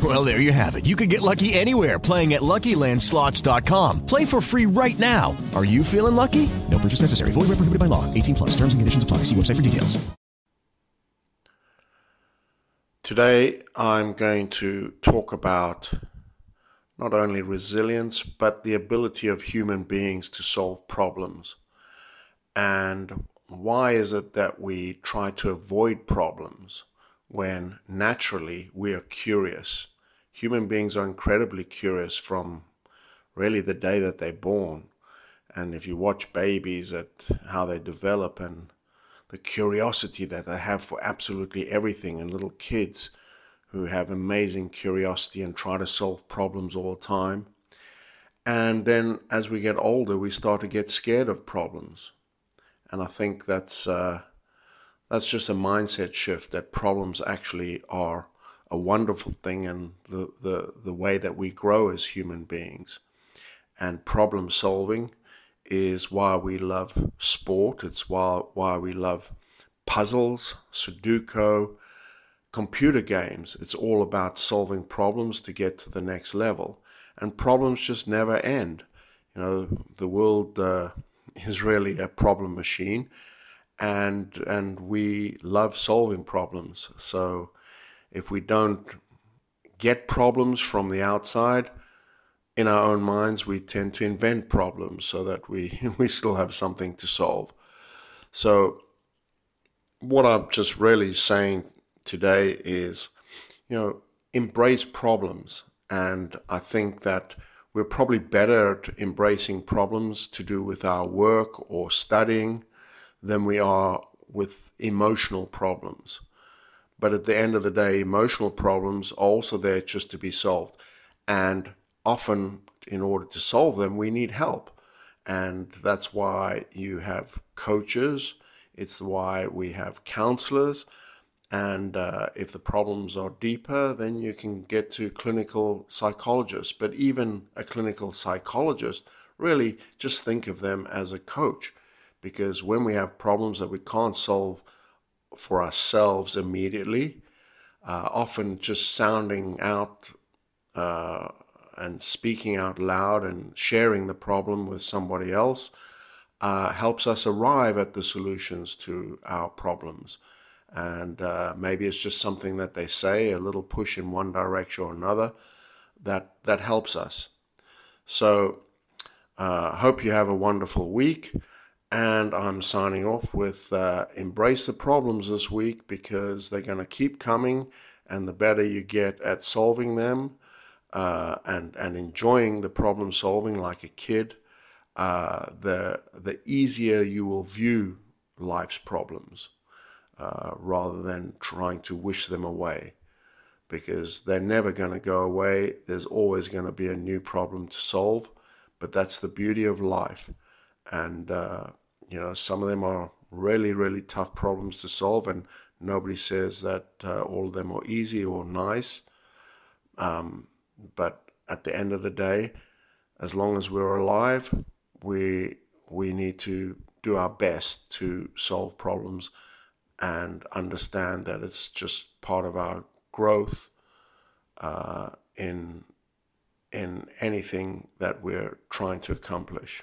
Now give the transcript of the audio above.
Well, there you have it. You can get lucky anywhere playing at LuckyLandSlots.com. Play for free right now. Are you feeling lucky? No purchase necessary. Void where prohibited by law. 18 plus. Terms and conditions apply. See website for details. Today, I'm going to talk about not only resilience, but the ability of human beings to solve problems. And why is it that we try to avoid problems when naturally we are curious? Human beings are incredibly curious from really the day that they're born. And if you watch babies at how they develop and the curiosity that they have for absolutely everything, and little kids who have amazing curiosity and try to solve problems all the time. And then as we get older, we start to get scared of problems. And I think that's, uh, that's just a mindset shift that problems actually are a wonderful thing and the, the, the way that we grow as human beings. And problem solving is why we love sport. It's why, why we love puzzles, Sudoku, computer games. It's all about solving problems to get to the next level. And problems just never end. You know, the world uh, is really a problem machine. And, and we love solving problems. So if we don't get problems from the outside, in our own minds, we tend to invent problems so that we, we still have something to solve. So, what I'm just really saying today is, you know, embrace problems. And I think that we're probably better at embracing problems to do with our work or studying than we are with emotional problems. But at the end of the day, emotional problems are also there just to be solved. And often, in order to solve them, we need help. And that's why you have coaches, it's why we have counselors. And uh, if the problems are deeper, then you can get to clinical psychologists. But even a clinical psychologist, really just think of them as a coach. Because when we have problems that we can't solve for ourselves immediately, uh, often just sounding out uh, and speaking out loud and sharing the problem with somebody else uh, helps us arrive at the solutions to our problems. And uh, maybe it's just something that they say, a little push in one direction or another, that, that helps us. So, uh, hope you have a wonderful week. And I'm signing off with uh, embrace the problems this week because they're going to keep coming. And the better you get at solving them uh, and, and enjoying the problem solving like a kid, uh, the, the easier you will view life's problems uh, rather than trying to wish them away because they're never going to go away. There's always going to be a new problem to solve, but that's the beauty of life. And, uh, you know, some of them are really, really tough problems to solve, and nobody says that uh, all of them are easy or nice. Um, but at the end of the day, as long as we're alive, we we need to do our best to solve problems and understand that it's just part of our growth uh, in in anything that we're trying to accomplish.